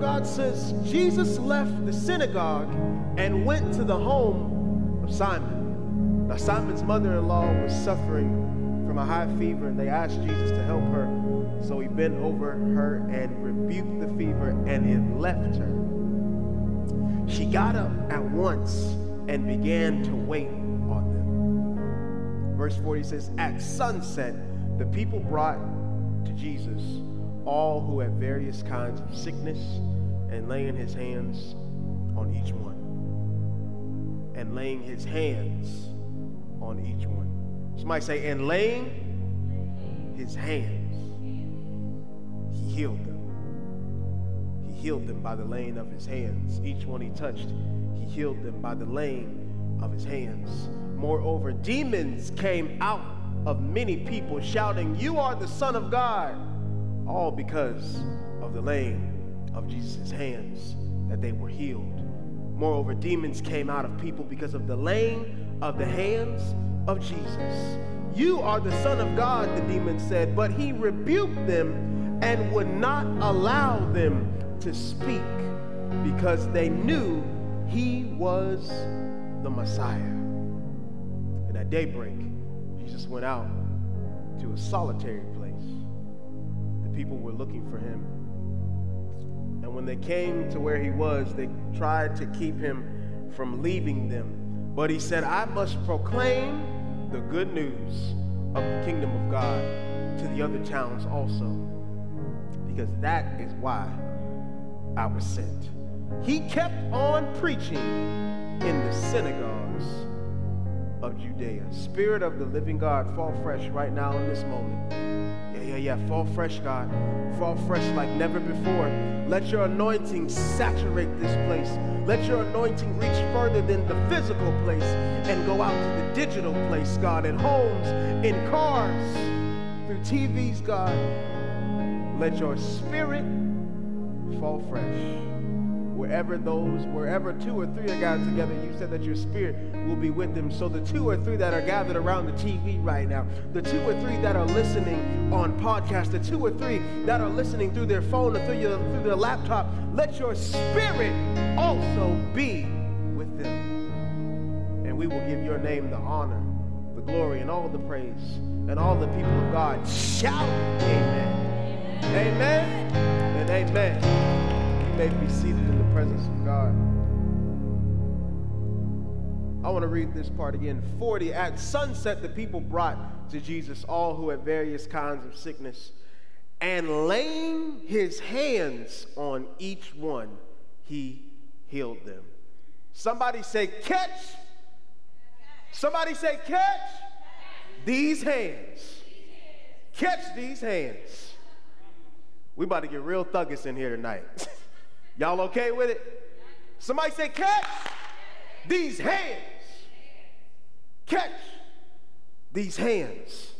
God says Jesus left the synagogue and went to the home of Simon. Now, Simon's mother in law was suffering from a high fever, and they asked Jesus to help her. So he bent over her and rebuked the fever, and it left her. She got up at once and began to wait on them. Verse 40 says, At sunset, the people brought to Jesus all who had various kinds of sickness, and laying his hands on each one. And laying his hands on each one. Somebody say, and laying his hands, he healed them. He healed them by the laying of his hands. Each one he touched, he healed them by the laying of his hands. Moreover, demons came out of many people, shouting, You are the Son of God all because of the laying of Jesus' hands that they were healed. Moreover, demons came out of people because of the laying of the hands of Jesus. You are the Son of God, the demon said, but he rebuked them and would not allow them to speak because they knew he was the Messiah. And at daybreak, Jesus went out to a solitary place people were looking for him. And when they came to where he was, they tried to keep him from leaving them. But he said, I must proclaim the good news of the kingdom of God to the other towns also, because that is why I was sent. He kept on preaching in the synagogues of Judea. Spirit of the living God, fall fresh right now in this moment yeah, yeah. Fall fresh, God. Fall fresh like never before. Let your anointing saturate this place. Let your anointing reach further than the physical place and go out to the digital place, God, in homes, in cars, through TVs, God. Let your spirit fall fresh wherever those, wherever two or three are gathered together, you said that your spirit will be with them. So the two or three that are gathered around the TV right now, the two or three that are listening on podcast, the two or three that are listening through their phone or through, your, through their laptop, let your spirit also be with them. And we will give your name the honor, the glory, and all the praise. And all the people of God shout, Amen. Amen. And amen. May be seated presence of God. I want to read this part again. 40. At sunset, the people brought to Jesus all who had various kinds of sickness, and laying his hands on each one, he healed them. Somebody say, Catch. Somebody say, Catch these hands. Catch these hands. We about to get real thuggish in here tonight. Y'all okay with it? Somebody say, catch these hands. Catch these hands.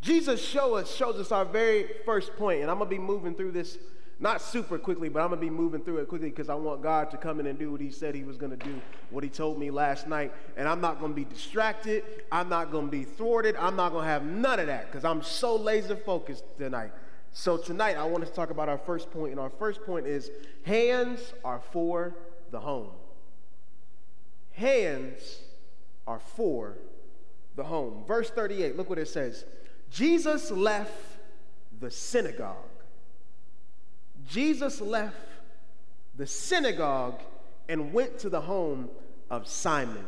Jesus show us, shows us our very first point, and I'm gonna be moving through this not super quickly, but I'm gonna be moving through it quickly because I want God to come in and do what He said He was gonna do, what He told me last night. And I'm not gonna be distracted, I'm not gonna be thwarted, I'm not gonna have none of that because I'm so laser focused tonight. So tonight I want to talk about our first point, and our first point is hands are for the home. Hands are for the home. Verse 38, look what it says. Jesus left the synagogue. Jesus left the synagogue and went to the home of Simon.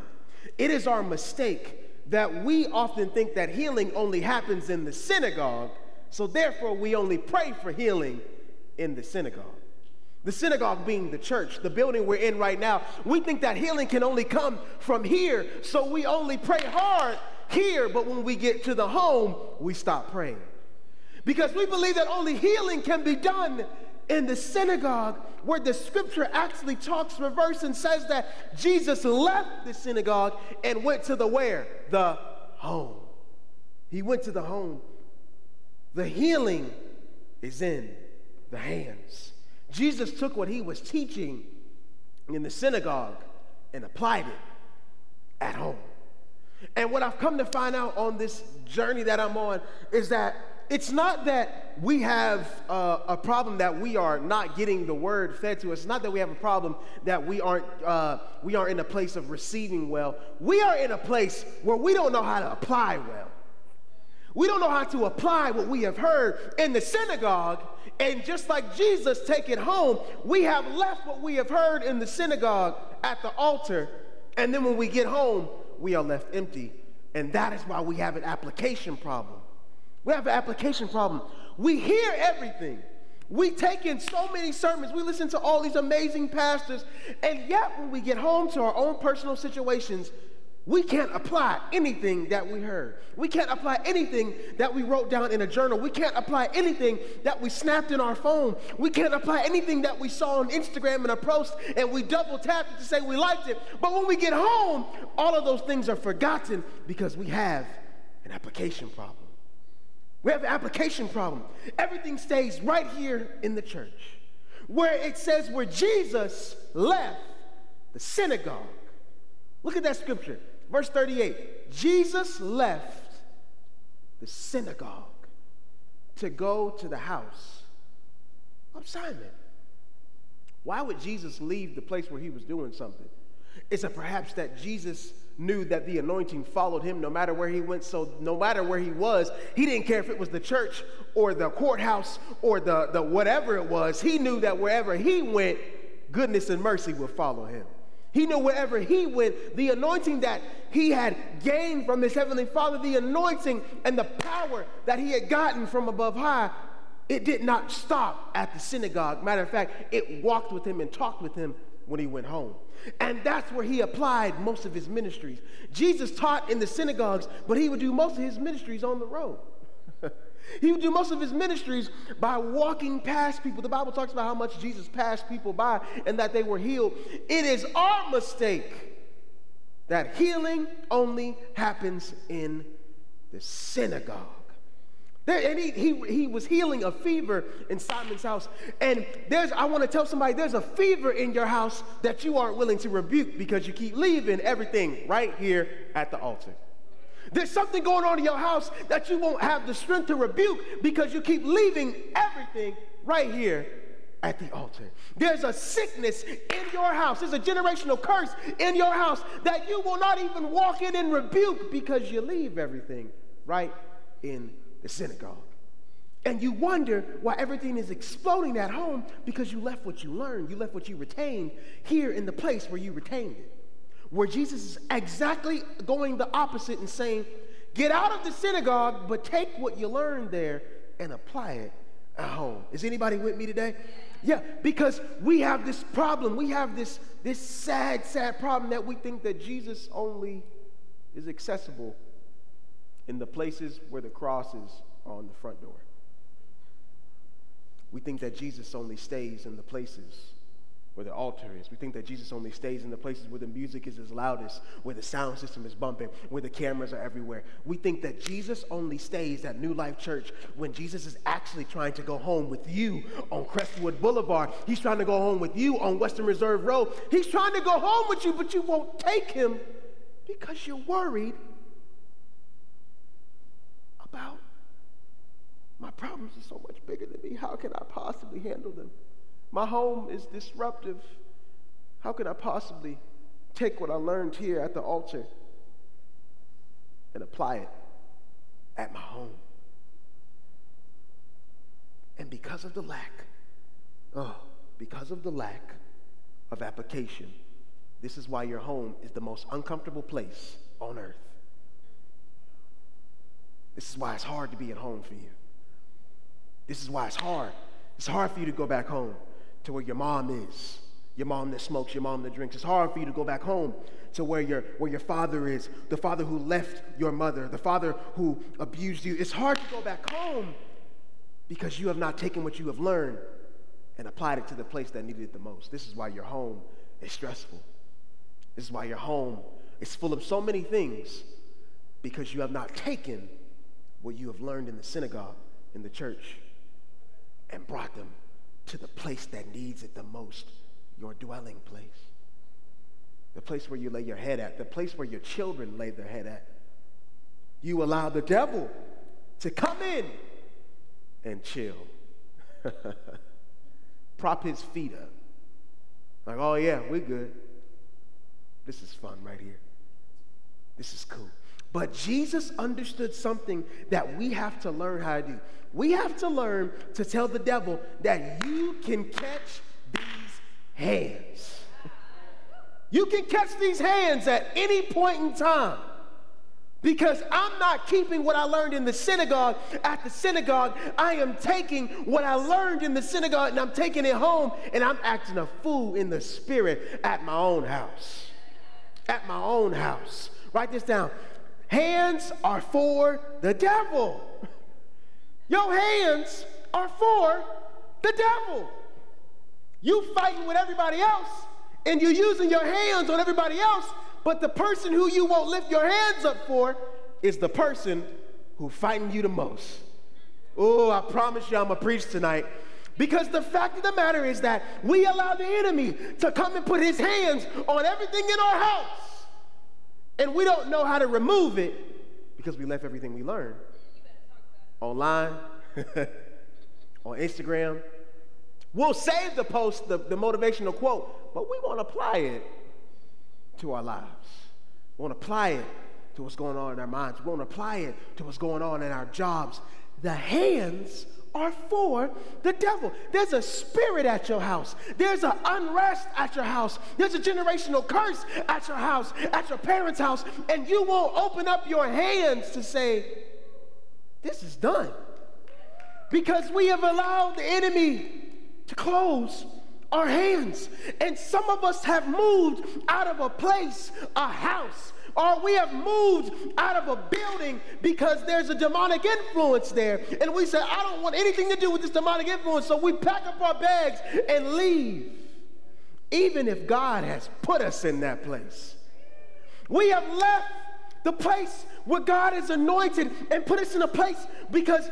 It is our mistake that we often think that healing only happens in the synagogue so therefore, we only pray for healing in the synagogue. The synagogue being the church, the building we're in right now, we think that healing can only come from here, so we only pray hard here, but when we get to the home, we stop praying. Because we believe that only healing can be done in the synagogue, where the scripture actually talks reverse and says that Jesus left the synagogue and went to the where? The home. He went to the home the healing is in the hands. Jesus took what he was teaching in the synagogue and applied it at home. And what I've come to find out on this journey that I'm on is that it's not that we have uh, a problem that we are not getting the word fed to us. It's not that we have a problem that we aren't uh, we aren't in a place of receiving well. We are in a place where we don't know how to apply well. We don't know how to apply what we have heard in the synagogue. And just like Jesus take it home, we have left what we have heard in the synagogue at the altar. And then when we get home, we are left empty. And that is why we have an application problem. We have an application problem. We hear everything. We take in so many sermons. We listen to all these amazing pastors. And yet, when we get home to our own personal situations, we can't apply anything that we heard. We can't apply anything that we wrote down in a journal. We can't apply anything that we snapped in our phone. We can't apply anything that we saw on Instagram in a post and we double tapped it to say we liked it. But when we get home, all of those things are forgotten because we have an application problem. We have an application problem. Everything stays right here in the church where it says where Jesus left the synagogue. Look at that scripture. Verse 38 Jesus left the synagogue to go to the house of Simon. Why would Jesus leave the place where he was doing something? Is it perhaps that Jesus knew that the anointing followed him no matter where he went. So no matter where he was, he didn't care if it was the church or the courthouse or the, the whatever it was. He knew that wherever he went, goodness and mercy would follow him. He knew wherever he went, the anointing that he had gained from his heavenly Father, the anointing and the power that he had gotten from above high, it did not stop at the synagogue. Matter of fact, it walked with him and talked with him when he went home. And that's where he applied most of his ministries. Jesus taught in the synagogues, but he would do most of his ministries on the road. He would do most of his ministries by walking past people. The Bible talks about how much Jesus passed people by and that they were healed. It is our mistake that healing only happens in the synagogue. There, and he, he, he was healing a fever in Simon's house. And there's, I want to tell somebody, there's a fever in your house that you aren't willing to rebuke because you keep leaving everything right here at the altar. There's something going on in your house that you won't have the strength to rebuke because you keep leaving everything right here at the altar. There's a sickness in your house. There's a generational curse in your house that you will not even walk in and rebuke because you leave everything right in the synagogue. And you wonder why everything is exploding at home because you left what you learned, you left what you retained here in the place where you retained it where Jesus is exactly going the opposite and saying, Get out of the synagogue, but take what you learned there and apply it at home. Is anybody with me today? Yeah, because we have this problem. We have this, this sad, sad problem that we think that Jesus only is accessible in the places where the crosses are on the front door. We think that Jesus only stays in the places where the altar is. We think that Jesus only stays in the places where the music is as loudest, where the sound system is bumping, where the cameras are everywhere. We think that Jesus only stays at New Life Church when Jesus is actually trying to go home with you on Crestwood Boulevard. He's trying to go home with you on Western Reserve Road. He's trying to go home with you, but you won't take him because you're worried about my problems are so much bigger than me. How can I possibly handle them? My home is disruptive. How could I possibly take what I learned here at the altar and apply it at my home? And because of the lack, oh, because of the lack of application, this is why your home is the most uncomfortable place on earth. This is why it's hard to be at home for you. This is why it's hard. It's hard for you to go back home to where your mom is. Your mom that smokes, your mom that drinks. It's hard for you to go back home to where your, where your father is, the father who left your mother, the father who abused you. It's hard to go back home because you have not taken what you have learned and applied it to the place that needed it the most. This is why your home is stressful. This is why your home is full of so many things because you have not taken what you have learned in the synagogue, in the church, and brought them to the place that needs it the most your dwelling place. The place where you lay your head at, the place where your children lay their head at. You allow the devil to come in and chill. Prop his feet up. Like, oh yeah, we're good. This is fun right here. This is cool. But Jesus understood something that we have to learn how to do. We have to learn to tell the devil that you can catch these hands. You can catch these hands at any point in time. Because I'm not keeping what I learned in the synagogue at the synagogue. I am taking what I learned in the synagogue and I'm taking it home and I'm acting a fool in the spirit at my own house. At my own house. Write this down. Hands are for the devil. Your hands are for the devil. You fighting with everybody else and you're using your hands on everybody else but the person who you won't lift your hands up for is the person who fighting you the most. Oh, I promise you I'm to preach tonight. Because the fact of the matter is that we allow the enemy to come and put his hands on everything in our house. And we don't know how to remove it because we left everything we learned online, on Instagram. We'll save the post, the, the motivational quote, but we won't apply it to our lives. We won't apply it to what's going on in our minds. We won't apply it to what's going on in our jobs. The hands are for the devil. There's a spirit at your house. There's an unrest at your house. There's a generational curse at your house, at your parents' house, and you won't open up your hands to say, This is done. Because we have allowed the enemy to close our hands. And some of us have moved out of a place, a house, or we have moved out of a building because there's a demonic influence there. And we say, I don't want anything to do with this demonic influence. So we pack up our bags and leave, even if God has put us in that place. We have left the place where God is anointed and put us in a place because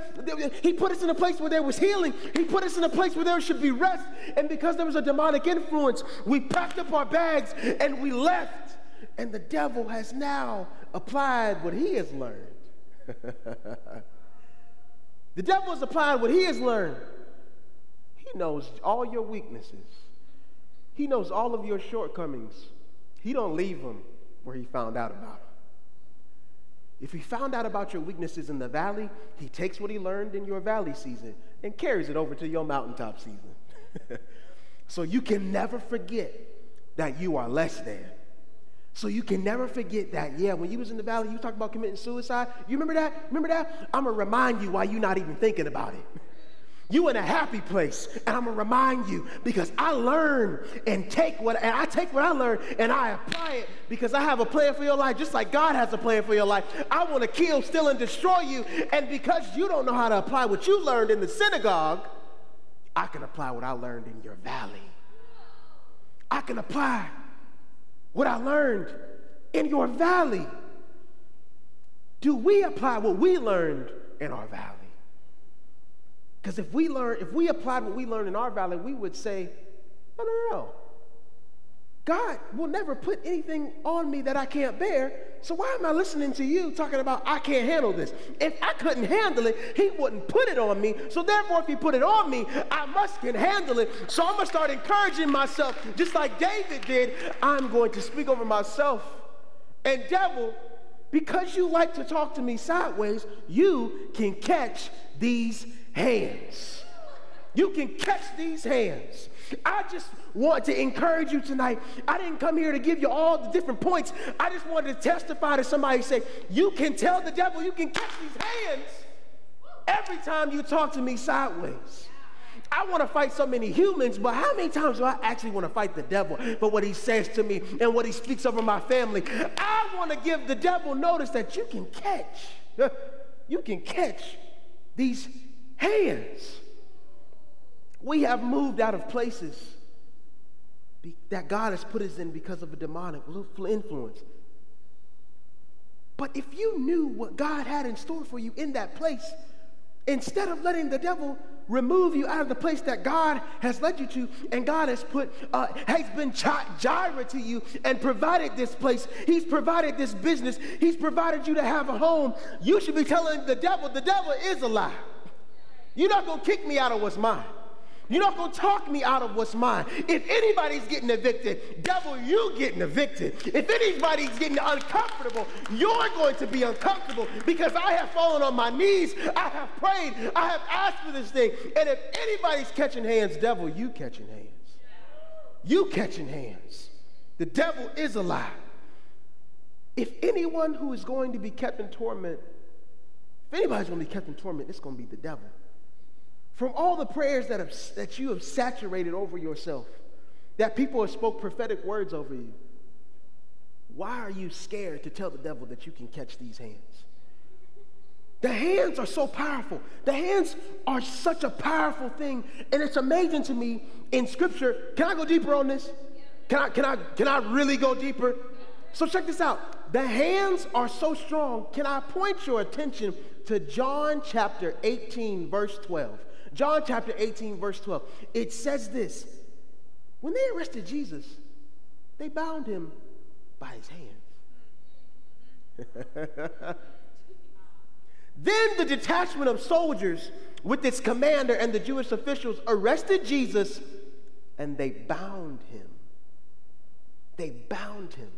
He put us in a place where there was healing. He put us in a place where there should be rest. And because there was a demonic influence, we packed up our bags and we left. And the devil has now applied what he has learned. the devil has applied what he has learned. He knows all your weaknesses. He knows all of your shortcomings. He don't leave them where he found out about them. If he found out about your weaknesses in the valley, he takes what he learned in your valley season and carries it over to your mountaintop season. so you can never forget that you are less than. So you can never forget that, yeah, when you was in the valley, you talked about committing suicide. You remember that? Remember that? I'm to remind you why you're not even thinking about it. You in a happy place, and I'm gonna remind you because I learn and take what and I take what I learn and I apply it because I have a plan for your life, just like God has a plan for your life. I want to kill, steal, and destroy you, and because you don't know how to apply what you learned in the synagogue, I can apply what I learned in your valley. I can apply what I learned in your valley. Do we apply what we learned in our valley? Because if we learn, if we applied what we learned in our valley, we would say, no, no, no. God will never put anything on me that I can't bear. So why am I listening to you talking about I can't handle this? If I couldn't handle it, he wouldn't put it on me. So therefore, if he put it on me, I must can handle it. So I'm gonna start encouraging myself, just like David did. I'm going to speak over myself. And devil, because you like to talk to me sideways, you can catch these hands. You can catch these hands. I just want to encourage you tonight. I didn't come here to give you all the different points. I just wanted to testify to somebody say, You can tell the devil you can catch these hands every time you talk to me sideways. I want to fight so many humans, but how many times do I actually want to fight the devil for what he says to me and what he speaks over my family? I want to give the devil notice that you can catch, you can catch these hands. We have moved out of places that God has put us in because of a demonic influence. But if you knew what God had in store for you in that place, instead of letting the devil remove you out of the place that God has led you to, and God has put, uh, has been Jireh to you and provided this place. He's provided this business. He's provided you to have a home. You should be telling the devil, the devil is a lie. You're not going to kick me out of what's mine. You're not going to talk me out of what's mine. If anybody's getting evicted, devil, you getting evicted. If anybody's getting uncomfortable, you're going to be uncomfortable because I have fallen on my knees. I have prayed. I have asked for this thing. And if anybody's catching hands, devil, you catching hands. You catching hands. The devil is a lie. If anyone who is going to be kept in torment, if anybody's going to be kept in torment, it's going to be the devil. From all the prayers that, have, that you have saturated over yourself, that people have spoke prophetic words over you, why are you scared to tell the devil that you can catch these hands? The hands are so powerful. The hands are such a powerful thing. And it's amazing to me in scripture. Can I go deeper on this? Can I, can I, can I really go deeper? So check this out. The hands are so strong. Can I point your attention to John chapter 18, verse 12? John chapter 18, verse 12. It says this When they arrested Jesus, they bound him by his hands. then the detachment of soldiers with its commander and the Jewish officials arrested Jesus and they bound him. They bound him.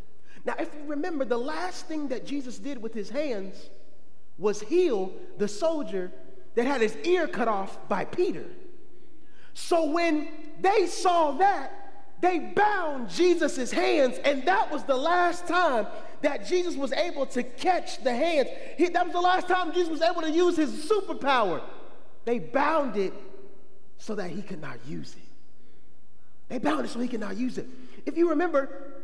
Now, if you remember, the last thing that Jesus did with his hands was heal the soldier that had his ear cut off by Peter. So when they saw that, they bound Jesus' hands, and that was the last time that Jesus was able to catch the hands. He, that was the last time Jesus was able to use his superpower. They bound it so that he could not use it. They bound it so he could not use it. If you remember,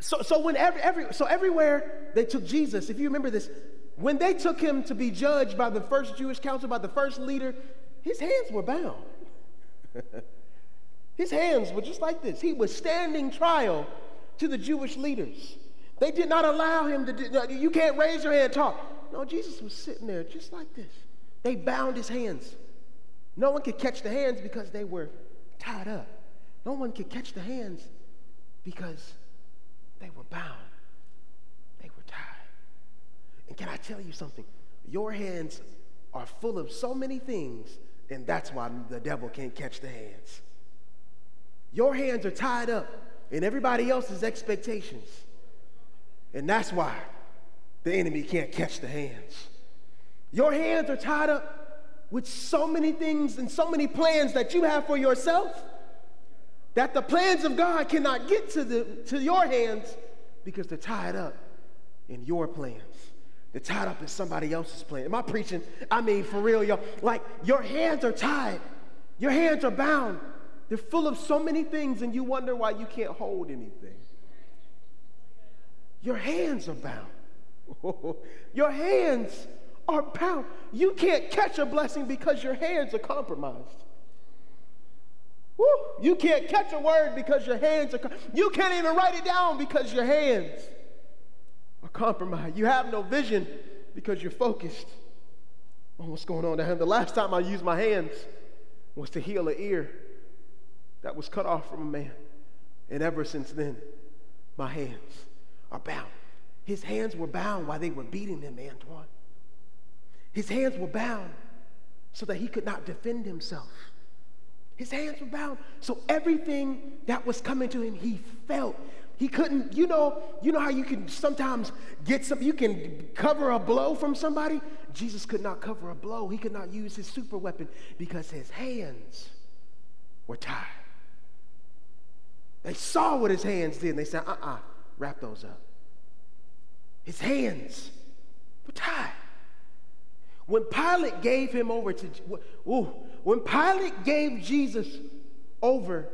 so, so when every, every so everywhere they took Jesus, if you remember this, when they took him to be judged by the first Jewish council, by the first leader, his hands were bound. his hands were just like this. He was standing trial to the Jewish leaders. They did not allow him to do, no, you can't raise your hand talk. No, Jesus was sitting there just like this. They bound his hands. No one could catch the hands because they were tied up. No one could catch the hands because they were bound. And can I tell you something? Your hands are full of so many things, and that's why the devil can't catch the hands. Your hands are tied up in everybody else's expectations, and that's why the enemy can't catch the hands. Your hands are tied up with so many things and so many plans that you have for yourself that the plans of God cannot get to, the, to your hands because they're tied up in your plans. They're tied up in somebody else's plan. Am I preaching? I mean, for real, y'all. Like, your hands are tied, your hands are bound. They're full of so many things, and you wonder why you can't hold anything. Your hands are bound. your hands are bound. You can't catch a blessing because your hands are compromised. Woo. You can't catch a word because your hands are. You can't even write it down because your hands are compromised. You have no vision because you're focused on what's going on down The last time I used my hands was to heal an ear that was cut off from a man. And ever since then, my hands are bound. His hands were bound while they were beating him, Antoine. His hands were bound so that he could not defend himself. His hands were bound. So everything that was coming to him, he felt. He couldn't, you know, you know how you can sometimes get some, you can cover a blow from somebody? Jesus could not cover a blow. He could not use his super weapon because his hands were tied. They saw what his hands did and they said, uh uh-uh, uh, wrap those up. His hands were tied. When Pilate gave him over to, ooh, when Pilate gave Jesus over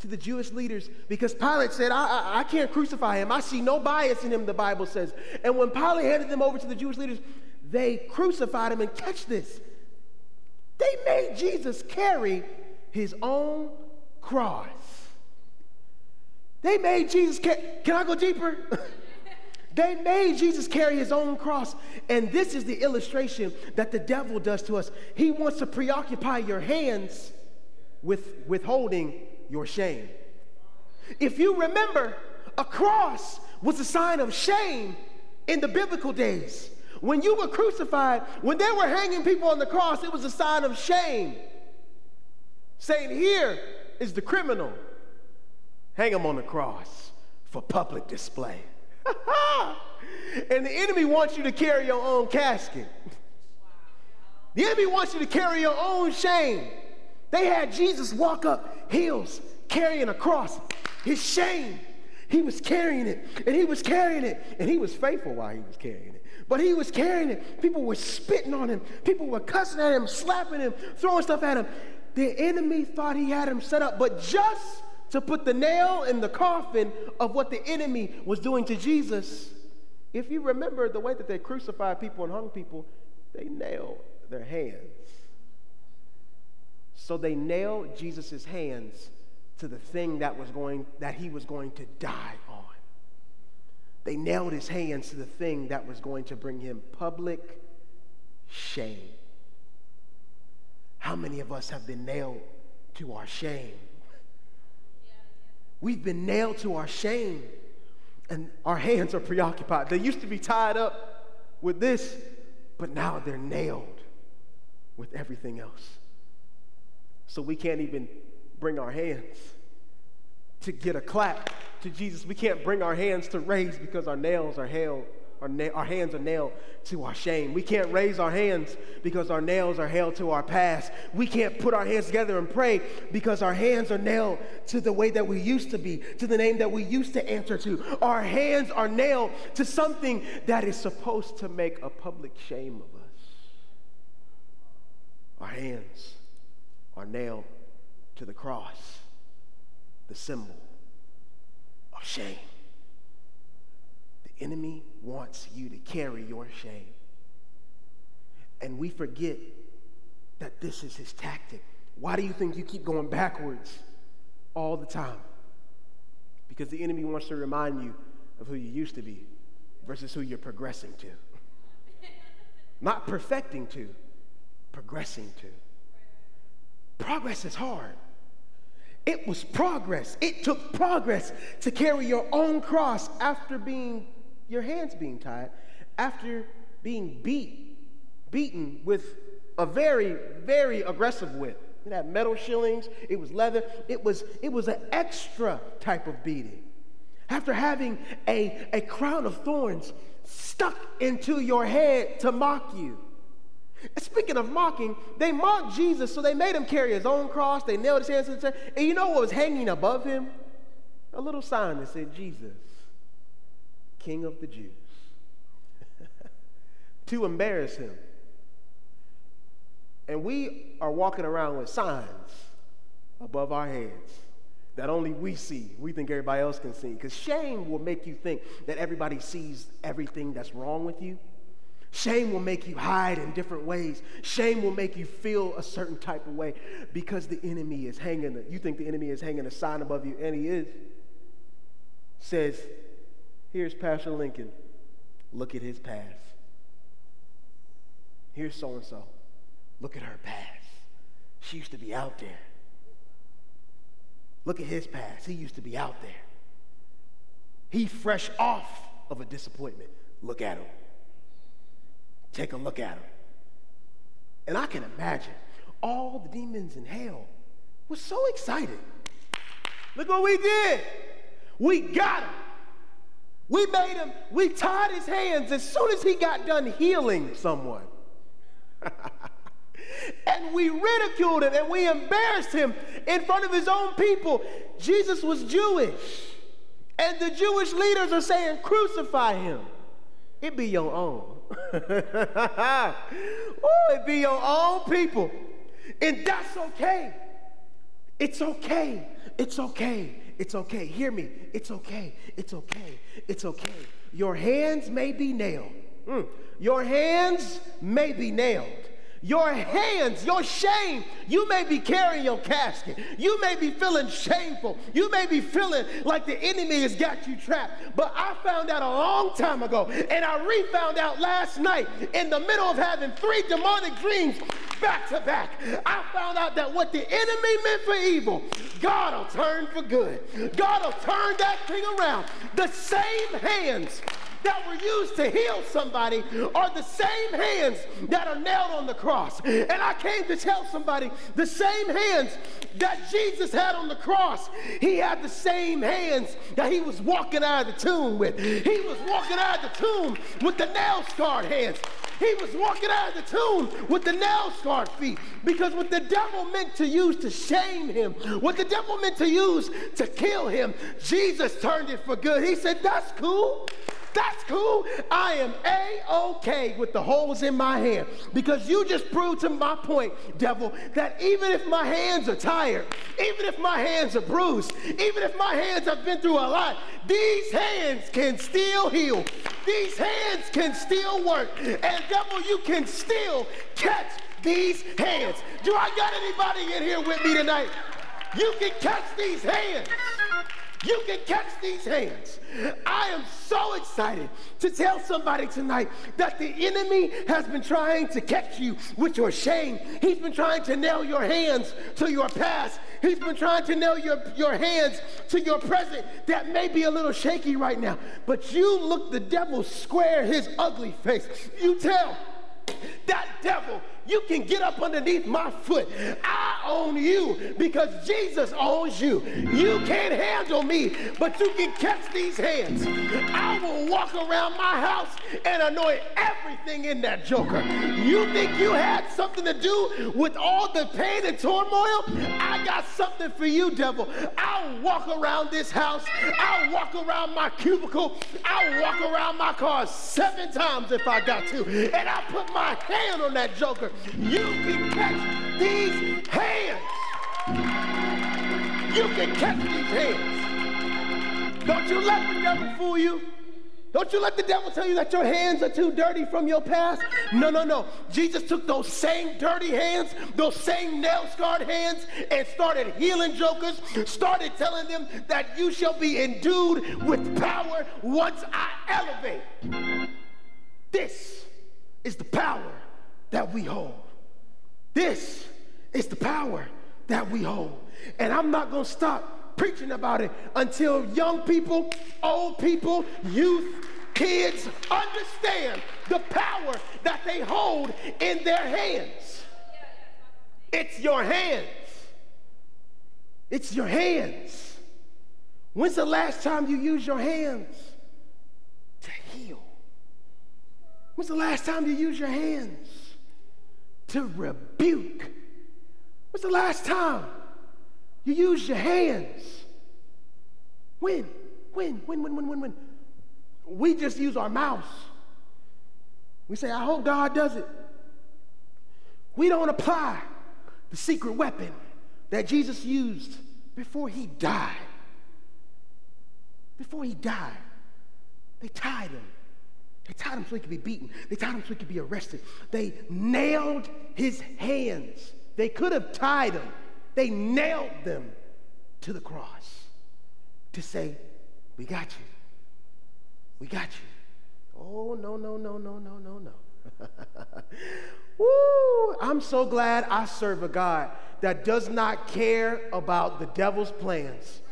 to the Jewish leaders because Pilate said, I, I, I, can't crucify him. I see no bias in him, the Bible says. And when Pilate handed them over to the Jewish leaders, they crucified him. And catch this they made Jesus carry his own cross. They made Jesus carry. Can I go deeper? they made Jesus carry his own cross. And this is the illustration that the devil does to us. He wants to preoccupy your hands with withholding your shame. If you remember, a cross was a sign of shame in the biblical days. When you were crucified, when they were hanging people on the cross, it was a sign of shame. Saying, Here is the criminal. Hang him on the cross for public display. and the enemy wants you to carry your own casket. The enemy wants you to carry your own shame. They had Jesus walk up hills carrying a cross, his shame. He was carrying it, and he was carrying it, and he was faithful while he was carrying it. But he was carrying it. People were spitting on him, people were cussing at him, slapping him, throwing stuff at him. The enemy thought he had him set up, but just to put the nail in the coffin of what the enemy was doing to Jesus, if you remember the way that they crucified people and hung people, they nailed their hands. So they nailed Jesus' hands to the thing that was going that he was going to die on. They nailed his hands to the thing that was going to bring him public shame. How many of us have been nailed to our shame? We've been nailed to our shame, and our hands are preoccupied. They used to be tied up with this, but now they're nailed with everything else. So we can't even bring our hands to get a clap to Jesus. We can't bring our hands to raise because our nails are held our, na- our hands are nailed to our shame. We can't raise our hands because our nails are held to our past. We can't put our hands together and pray because our hands are nailed to the way that we used to be, to the name that we used to answer to. Our hands are nailed to something that is supposed to make a public shame of us. Our hands are nailed to the cross, the symbol of shame The enemy wants you to carry your shame. And we forget that this is his tactic. Why do you think you keep going backwards all the time? Because the enemy wants to remind you of who you used to be versus who you're progressing to. Not perfecting to, progressing to. Progress is hard. It was progress. It took progress to carry your own cross after being your hands being tied after being beat, beaten with a very, very aggressive whip. It had metal shillings, it was leather, it was, it was an extra type of beating. After having a, a crown of thorns stuck into your head to mock you. Speaking of mocking, they mocked Jesus, so they made him carry his own cross. They nailed his hands to the church. And you know what was hanging above him? A little sign that said, Jesus. King of the Jews, to embarrass him. And we are walking around with signs above our heads that only we see. We think everybody else can see. Because shame will make you think that everybody sees everything that's wrong with you. Shame will make you hide in different ways. Shame will make you feel a certain type of way because the enemy is hanging. You think the enemy is hanging a sign above you, and he is. Says, Here's Pastor Lincoln. Look at his past. Here's so and so. Look at her past. She used to be out there. Look at his past. He used to be out there. He fresh off of a disappointment. Look at him. Take a look at him. And I can imagine all the demons in hell were so excited. Look what we did. We got him. We made him, we tied his hands as soon as he got done healing someone. and we ridiculed him and we embarrassed him in front of his own people. Jesus was Jewish. And the Jewish leaders are saying, crucify him. It be your own. oh, it be your own people. And that's okay. It's okay. It's okay. It's okay. Hear me. It's okay. It's okay. It's okay. Your hands may be nailed. Mm. Your hands may be nailed. Your hands, your shame, you may be carrying your casket. You may be feeling shameful. You may be feeling like the enemy has got you trapped. But I found out a long time ago, and I re found out last night in the middle of having three demonic dreams back to back. I found out that what the enemy meant for evil, God will turn for good. God will turn that thing around. The same hands that were used to heal somebody are the same hands that are nailed on the cross. And I came to tell somebody the same hands that Jesus had on the cross, he had the same hands that he was walking out of the tomb with. He was walking out of the tomb with the nail scarred hands. He was walking out of the tomb with the nail scarred feet because what the devil meant to use to shame him, what the devil meant to use to kill him, Jesus turned it for good. He said, That's cool. That's cool. I am A-OK with the holes in my hand because you just proved to my point, devil, that even if my hands are tired, even if my hands are bruised, even if my hands have been through a lot, these hands can still heal. These hands can still work. And devil, you can still catch these hands. Do I got anybody in here with me tonight? You can catch these hands. You can catch these hands. I am so excited to tell somebody tonight that the enemy has been trying to catch you with your shame. He's been trying to nail your hands to your past. He's been trying to nail your, your hands to your present that may be a little shaky right now. But you look the devil square his ugly face. You tell that devil you can get up underneath my foot. I own you because Jesus owns you. You can't handle me, but you can catch these hands. I will walk around my house and anoint everything in that joker. You think you had something to do with all the pain and turmoil? I got something for you, devil. I'll walk around this house. I'll walk around my cubicle. I'll walk around my car seven times if I got to. And I'll put my hand on that joker you can catch these hands. You can catch these hands. Don't you let the devil fool you. Don't you let the devil tell you that your hands are too dirty from your past. No, no, no. Jesus took those same dirty hands, those same nail scarred hands, and started healing jokers, started telling them that you shall be endued with power once I elevate. This is the power that we hold. This is the power that we hold. And I'm not going to stop preaching about it until young people, old people, youth, kids understand the power that they hold in their hands. It's your hands. It's your hands. When's the last time you used your hands to heal? When's the last time you used your hands to rebuke. When's the last time you used your hands? When? When? When? When? When? When? When? We just use our mouths. We say, I hope God does it. We don't apply the secret weapon that Jesus used before he died. Before he died, they tied him they tied him so he could be beaten. They tied him so he could be arrested. They nailed his hands. They could have tied him. They nailed them to the cross to say, We got you. We got you. Oh, no, no, no, no, no, no, no. Woo! I'm so glad I serve a God that does not care about the devil's plans.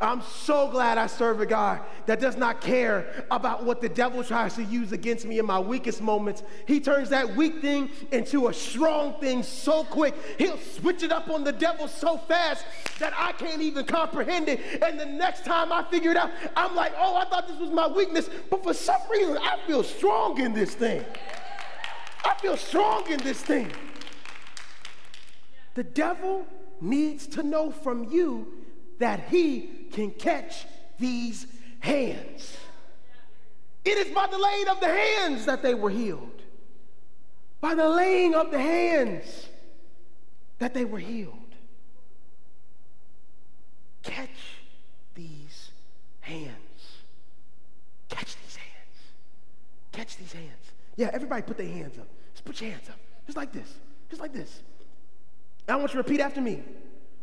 I'm so glad I serve a God that does not care about what the devil tries to use against me in my weakest moments. He turns that weak thing into a strong thing so quick. He'll switch it up on the devil so fast that I can't even comprehend it. And the next time I figure it out, I'm like, oh, I thought this was my weakness. But for some reason, I feel strong in this thing. I feel strong in this thing. The devil needs to know from you that he can catch these hands. It is by the laying of the hands that they were healed. By the laying of the hands that they were healed. Catch these hands. Catch these hands. Catch these hands. Yeah, everybody put their hands up. Just put your hands up. Just like this. Just like this. I want you to repeat after me.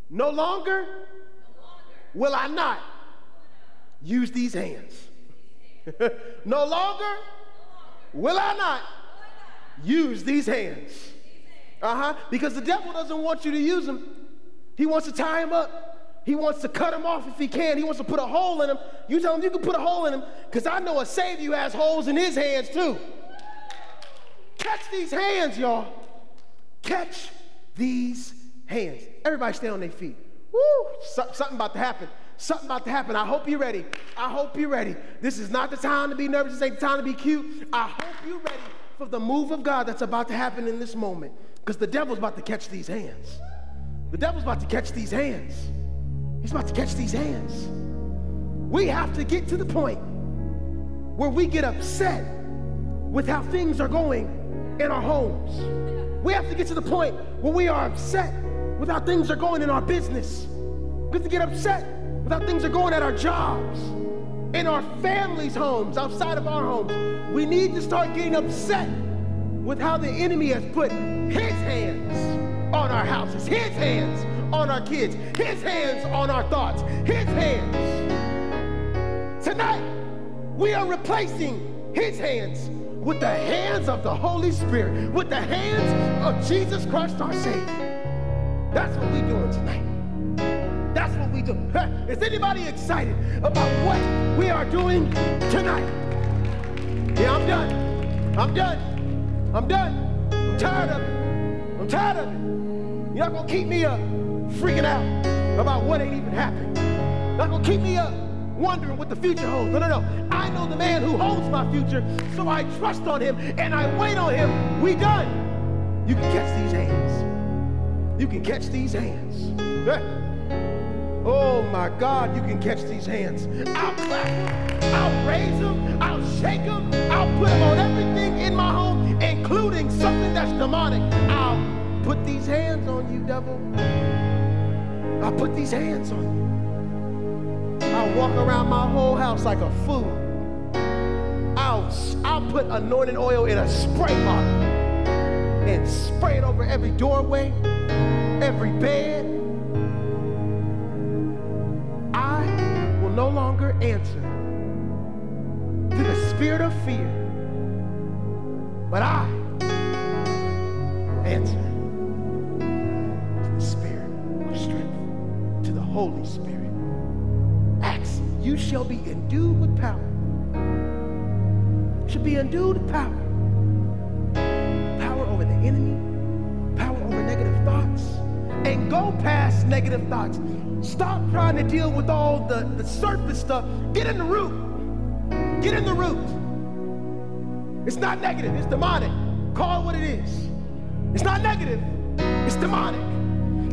No longer will I not use these hands. no longer will I not use these hands. Uh huh. Because the devil doesn't want you to use them, he wants to tie them up He wants to cut him off if he can. He wants to put a hole in him. You tell him you can put a hole in him because I know a Savior has holes in his hands too. Catch these hands, y'all. Catch these hands. Everybody stay on their feet. Woo! Something about to happen. Something about to happen. I hope you're ready. I hope you're ready. This is not the time to be nervous. This ain't the time to be cute. I hope you're ready for the move of God that's about to happen in this moment. Because the devil's about to catch these hands. The devil's about to catch these hands. He's about to catch these hands. We have to get to the point where we get upset with how things are going in our homes. We have to get to the point where we are upset with how things are going in our business. We have to get upset with how things are going at our jobs, in our families' homes, outside of our homes. We need to start getting upset with how the enemy has put his hands on our houses, his hands on our kids, his hands on our thoughts, his hands. Tonight, we are replacing his hands with the hands of the Holy Spirit, with the hands of Jesus Christ our Savior. That's what we're doing tonight. That's what we do. Is anybody excited about what we are doing tonight? Yeah, I'm done. I'm done. I'm done. I'm tired of it. I'm tired of it. You're not gonna keep me up freaking out about what ain't even happened. Not gonna keep me up wondering what the future holds. No, no, no. I know the man who holds my future, so I trust on him and I wait on him. We done. You can catch these hands. You can catch these hands. Oh my God, you can catch these hands. I'll clap I'll raise them, I'll shake them, I'll put them on everything in my home, including something that's demonic. I'll put these hands on you, devil. I'll put these hands on you. I'll walk around my whole house like a fool. I'll, I'll put anointing oil in a spray bottle and spray it over every doorway, every bed. I will no longer answer to the spirit of fear, but I answer to the spirit of strength, to the Holy Spirit. Acts, you shall be endued with power. Should be endued with power. Power negative thoughts. Stop trying to deal with all the, the surface stuff. Get in the root. Get in the root. It's not negative, it's demonic. Call it what it is. It's not negative, it's demonic.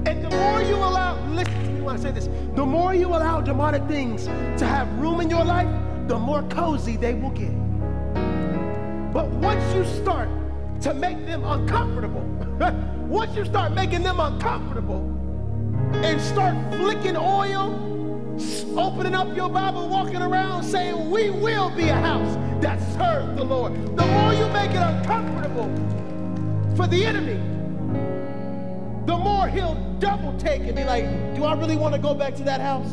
And the more you allow, listen, to me, I say this. The more you allow demonic things to have room in your life, the more cozy they will get. But once you start to make them uncomfortable, once you start making them uncomfortable and start flicking oil, opening up your Bible, walking around saying, We will be a house that serves the Lord. The more you make it uncomfortable for the enemy, the more he'll double take and be like, do I really want to go back to that house?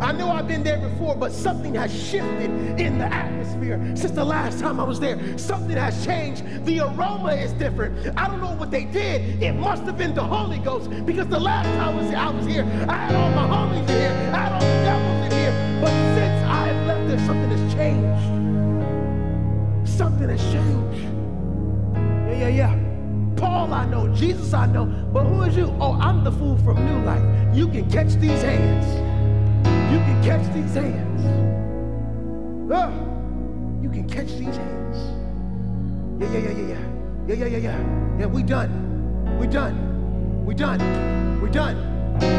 I know I've been there before, but something has shifted in the atmosphere since the last time I was there. Something has changed. The aroma is different. I don't know what they did. It must have been the Holy Ghost because the last time I was, I was here, I had all my homies in here, I had all the devils in here. But since I have left there, something has changed. Something has changed. Yeah, yeah, yeah. Paul I know, Jesus I know, but who is you? Oh, I'm the fool from New Life. You can catch these hands. You can catch these hands. You can catch these hands. Yeah, yeah, yeah, yeah, yeah. Yeah, yeah, yeah, yeah. Yeah, we done. We done. We done. We done.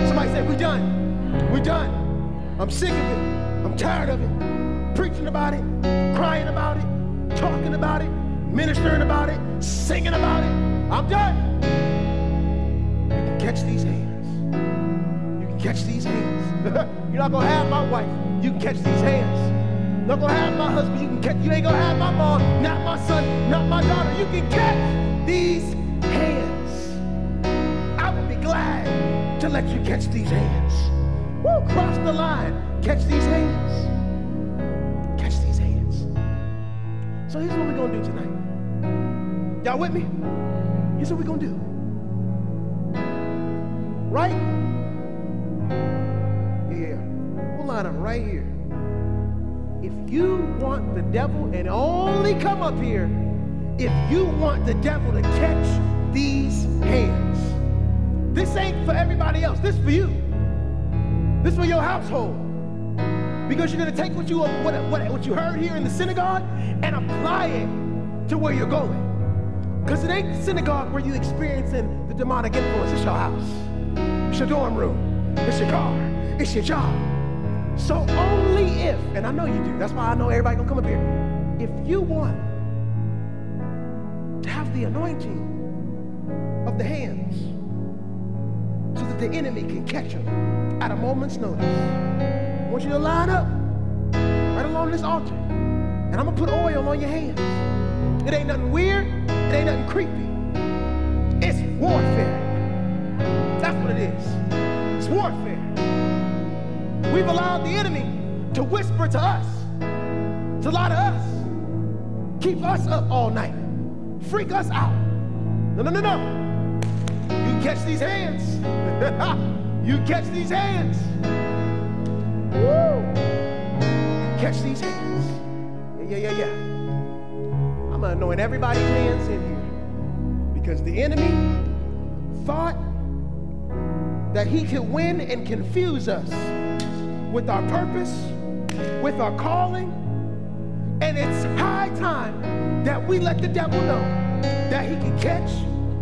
Somebody said, we done. We done. I'm sick of it. I'm tired of it. Preaching about it, crying about it, talking about it, ministering about it, singing about it. I'm done. You can catch these hands. You can catch these hands. You're not gonna have my wife. You can catch these hands. Not gonna have my husband. You can catch. You ain't gonna have my mom, not my son, not my daughter. You can catch these hands. I would be glad to let you catch these hands. Woo, cross the line. Catch these hands. Catch these hands. So here's what we're gonna do tonight. Y'all with me? Here's what we're to do. Right line up right here. If you want the devil, and only come up here if you want the devil to catch these hands. This ain't for everybody else, this for you. This for your household. Because you're gonna take what you what, what, what you heard here in the synagogue and apply it to where you're going. Because it ain't the synagogue where you're experiencing the demonic influence. It's your house. It's your dorm room. It's your car. It's your job. So only if, and I know you do, that's why I know everybody gonna come up here. If you want to have the anointing of the hands so that the enemy can catch them at a moment's notice, I want you to line up right along this altar. And I'm gonna put oil on your hands. It ain't nothing weird, it ain't nothing creepy. It's warfare. That's what it is. It's warfare. We've allowed the enemy to whisper to us, to lie to us, keep us up all night, freak us out. No, no, no, no. You catch these hands. you catch these hands. Woo! Catch these hands. Yeah, yeah, yeah, yeah. I'm anoint everybody's hands in here because the enemy thought that he could win and confuse us with our purpose, with our calling. And it's high time that we let the devil know that he can catch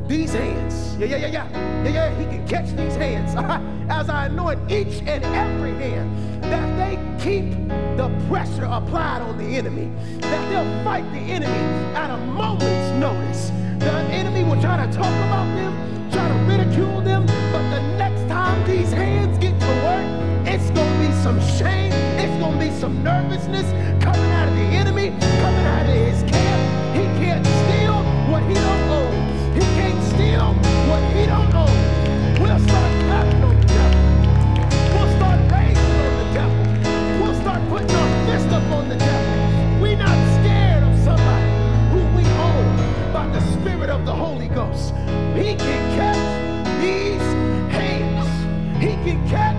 these hands. Yeah, yeah, yeah, yeah. Yeah, yeah, he can catch these hands. As I anoint each and every hand, that they keep the pressure applied on the enemy, that they'll fight the enemy at a moment's notice. The enemy will try to talk about them, try to ridicule them, but the next time these hands get it's to be some shame. It's to be some nervousness coming out of the enemy, coming out of his camp. He can't steal what he don't own. He can't steal what he don't own. We'll start clapping on the devil. We'll start raising on the devil. We'll start putting our fist up on the devil. We're not scared of somebody who we own by the Spirit of the Holy Ghost. He can catch these hands. He can catch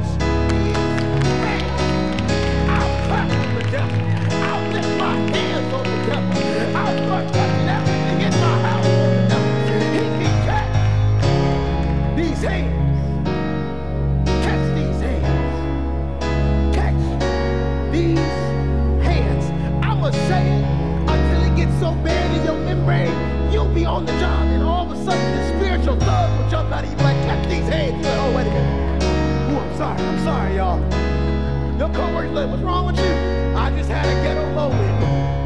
Your membrane, you'll be on the job, and all of a sudden the spiritual blood will jump out of you like catch these hands. Wait a minute. I'm sorry, I'm sorry, y'all. Your coworkers like, what's wrong with you? I just had a ghetto moment.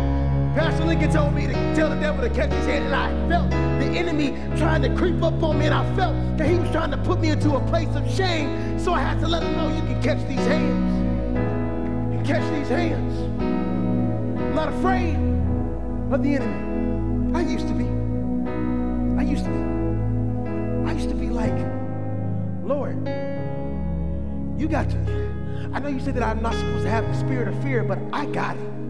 Pastor Lincoln told me to tell the devil to catch his hand, and I felt the enemy trying to creep up on me, and I felt that he was trying to put me into a place of shame. So I had to let him know you can catch these hands. You can catch these hands. I'm not afraid of the enemy. I used to be. I used to be. I used to be like, Lord, you got to. I know you said that I'm not supposed to have the spirit of fear, but I got it.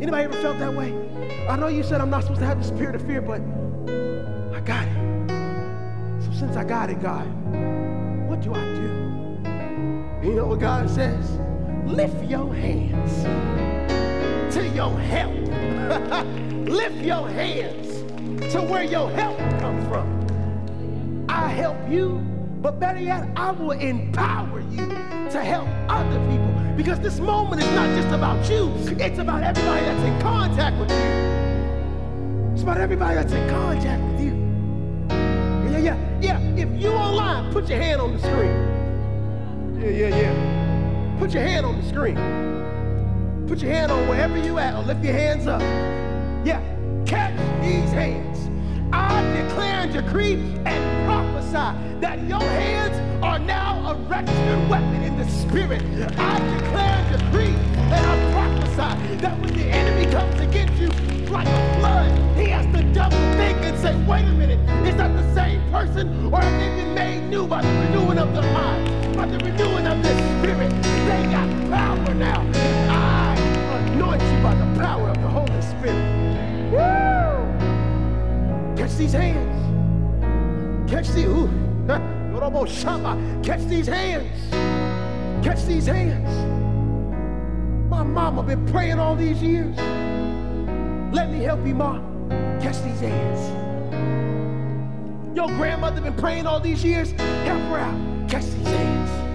Anybody ever felt that way? I know you said I'm not supposed to have the spirit of fear, but I got it. So since I got it, God, what do I do? You know what God says? Lift your hands to your help. Lift your hands to where your help comes from. I help you, but better yet, I will empower you to help other people. Because this moment is not just about you, it's about everybody that's in contact with you. It's about everybody that's in contact with you. Yeah, yeah, yeah. If you online, put your hand on the screen. Yeah, yeah, yeah. Put your hand on the screen. Put your hand on wherever you at, or lift your hands up. Yeah, catch these hands. I declare and decree and prophesy that your hands are now a registered weapon in the spirit. I declare and decree and I prophesy that when the enemy comes against you like a flood, he has to double think and say, wait a minute, is that the same person or have they been made new by the renewing of the mind, by the renewing of the spirit? They got power now. I anoint you by the power of the Holy Spirit. Woo! Catch these hands. Catch the ooh. Catch these hands. Catch these hands. My mama been praying all these years. Let me help you, ma. Catch these hands. Your grandmother been praying all these years. Help her out. Catch these ants.